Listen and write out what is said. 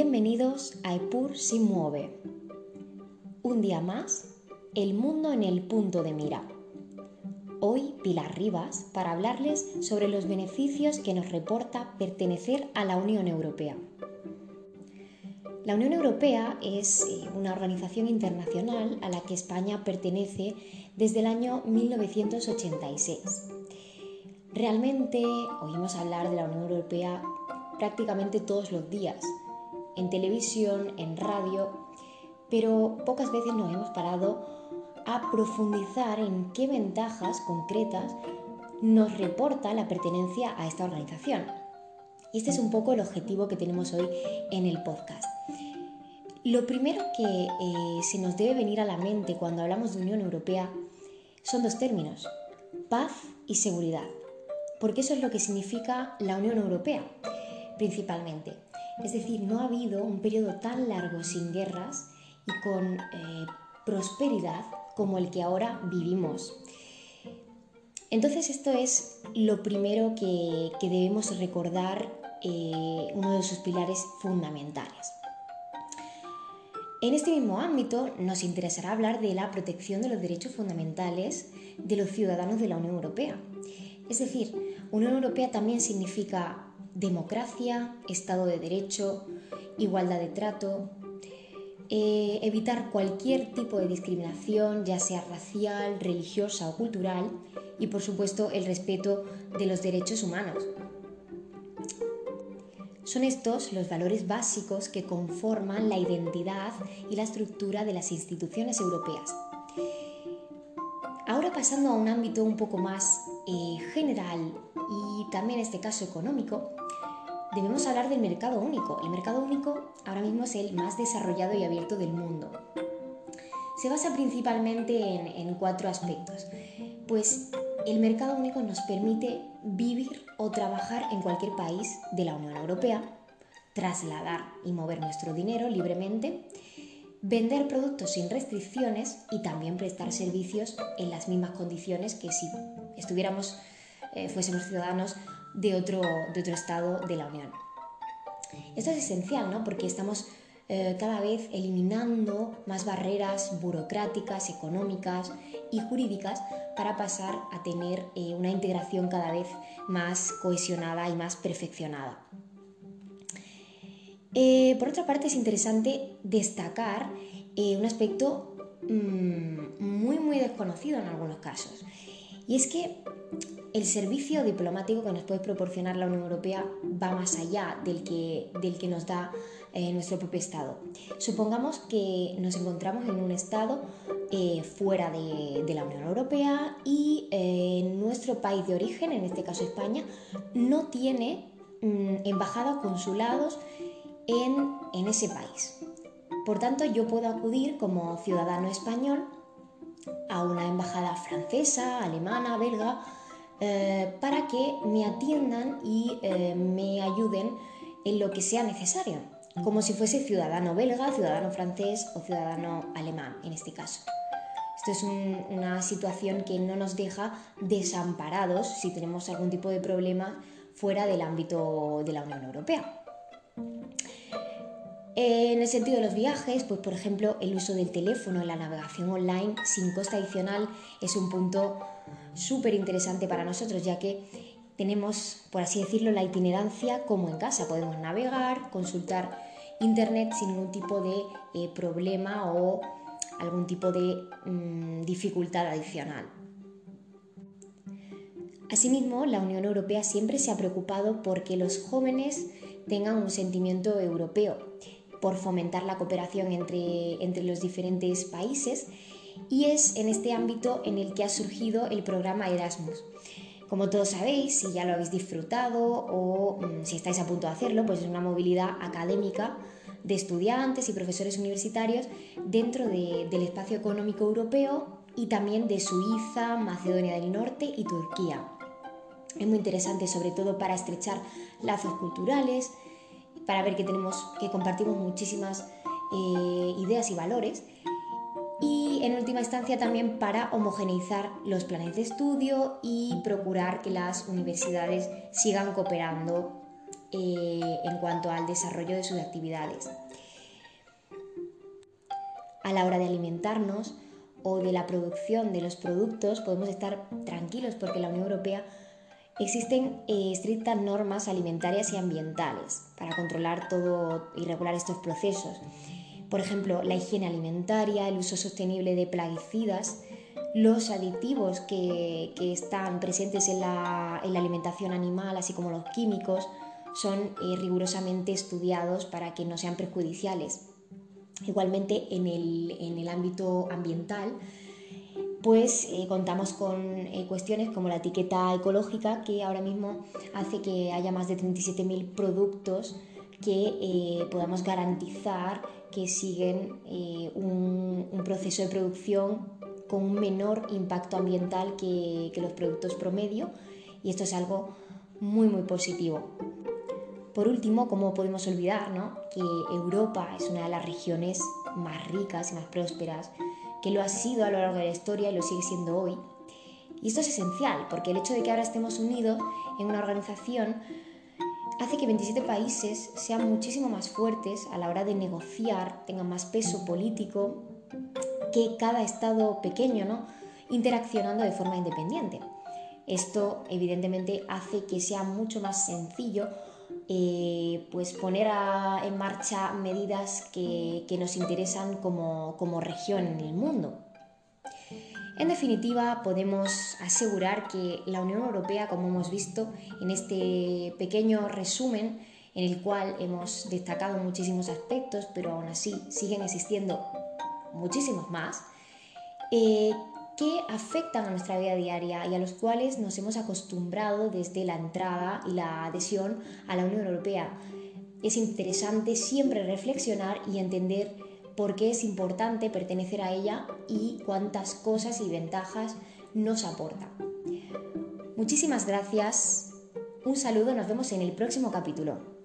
Bienvenidos a EPUR sin mueve. Un día más, el mundo en el punto de mira. Hoy Pilar Rivas para hablarles sobre los beneficios que nos reporta pertenecer a la Unión Europea. La Unión Europea es eh, una organización internacional a la que España pertenece desde el año 1986. Realmente oímos hablar de la Unión Europea prácticamente todos los días, en televisión, en radio, pero pocas veces nos hemos parado a profundizar en qué ventajas concretas nos reporta la pertenencia a esta organización. Y este es un poco el objetivo que tenemos hoy en el podcast. Lo primero que eh, se nos debe venir a la mente cuando hablamos de Unión Europea son dos términos, paz y seguridad, porque eso es lo que significa la Unión Europea, principalmente. Es decir, no ha habido un periodo tan largo sin guerras y con eh, prosperidad como el que ahora vivimos. Entonces esto es lo primero que, debemos recordar, eh, uno de sus pilares fundamentales. En este mismo ámbito nos interesará hablar de la protección de los derechos fundamentales de los ciudadanos de la Unión Europea. Es decir, Unión Europea también significa democracia, Estado de Derecho, igualdad de trato, eh, evitar cualquier tipo de discriminación, ya sea racial, religiosa o cultural, y por supuesto el respeto de los derechos humanos. Son estos los valores básicos que conforman la identidad y la estructura de las instituciones europeas. Ahora pasando a un ámbito un poco más eh, general y también en este caso económico, debemos hablar del mercado único. El mercado único ahora mismo es el más desarrollado y abierto del mundo. Se basa principalmente en, cuatro aspectos. Pues el mercado único nos permite vivir o trabajar en cualquier país de la Unión Europea, trasladar y mover nuestro dinero libremente, vender productos sin restricciones y también prestar servicios en las mismas condiciones que si estuviéramos, eh, fuésemos ciudadanos de otro, de otro estado de la Unión. Esto es esencial, ¿no? Porque estamos eh, cada vez eliminando más barreras burocráticas, económicas y jurídicas para pasar a tener eh, una integración cada vez más cohesionada y más perfeccionada. Eh, por otra parte, es interesante destacar un aspecto mm, muy, muy desconocido en algunos casos. Y es que el servicio diplomático que nos puede proporcionar la Unión Europea va más allá del que, del que nos da eh, nuestro propio Estado. Supongamos que nos encontramos en un Estado eh, fuera de, la Unión Europea y eh, nuestro país de origen, en este caso España, no tiene mm, embajadas, consulados en, ese país. Por tanto, yo puedo acudir como ciudadano español a una embajada francesa, alemana, belga, eh, para que me atiendan y eh, me ayuden en lo que sea necesario, como si fuese ciudadano belga, ciudadano francés o ciudadano alemán en este caso. Esto es una situación que no nos deja desamparados si tenemos algún tipo de problema fuera del ámbito de la Unión Europea. En el sentido de los viajes, pues por ejemplo, el uso del teléfono en la navegación online sin coste adicional es un punto súper interesante para nosotros, ya que tenemos, por así decirlo, la itinerancia como en casa. Podemos navegar, consultar internet sin ningún tipo de eh, problema o algún tipo de mm, dificultad adicional. Asimismo, la Unión Europea siempre se ha preocupado porque los jóvenes tengan un sentimiento europeo por fomentar la cooperación entre, entre los diferentes países y es en este ámbito en el que ha surgido el programa Erasmus. Como todos sabéis, si ya lo habéis disfrutado o mm, si estáis a punto de hacerlo, pues es una movilidad académica de estudiantes y profesores universitarios dentro del espacio económico europeo y también de Suiza, Macedonia del Norte y Turquía. Es muy interesante sobre todo para estrechar lazos culturales, para ver que tenemos, que compartimos muchísimas eh, ideas y valores y en última instancia también para homogeneizar los planes de estudio y procurar que las universidades sigan cooperando eh, en cuanto al desarrollo de sus actividades. A la hora de alimentarnos o de la producción de los productos podemos estar tranquilos porque la Unión Europea existen eh, estrictas normas alimentarias y ambientales para controlar todo y regular estos procesos. Por ejemplo, la higiene alimentaria, el uso sostenible de plaguicidas, los aditivos que, están presentes en la, alimentación animal, así como los químicos, son eh, rigurosamente estudiados para que no sean perjudiciales. Igualmente, en el, ámbito ambiental, pues eh, contamos con eh, cuestiones como la etiqueta ecológica, que ahora mismo hace que haya más de 37.000 productos que podamos garantizar que siguen un, proceso de producción con un menor impacto ambiental que, los productos promedio y esto es algo muy muy positivo. Por último, como podemos olvidar que Europa es una de las regiones más ricas y más prósperas, que lo ha sido a lo largo de la historia y lo sigue siendo hoy. Y esto es esencial, porque el hecho de que ahora estemos unidos en una organización hace que 27 países sean muchísimo más fuertes a la hora de negociar, tengan más peso político que cada estado pequeño, ¿no? interaccionando de forma independiente. Esto evidentemente hace que sea mucho más sencillo eh, pues poner en marcha medidas que, nos interesan como, región en el mundo. En definitiva, podemos asegurar que la Unión Europea, como hemos visto en este pequeño resumen, en el cual hemos destacado muchísimos aspectos, pero aún así siguen existiendo muchísimos más, eh, que afectan a nuestra vida diaria y a los cuales nos hemos acostumbrado desde la entrada y la adhesión a la Unión Europea. Es interesante siempre reflexionar y entender por qué es importante pertenecer a ella y cuántas cosas y ventajas nos aporta. Muchísimas gracias, un saludo, nos vemos en el próximo capítulo.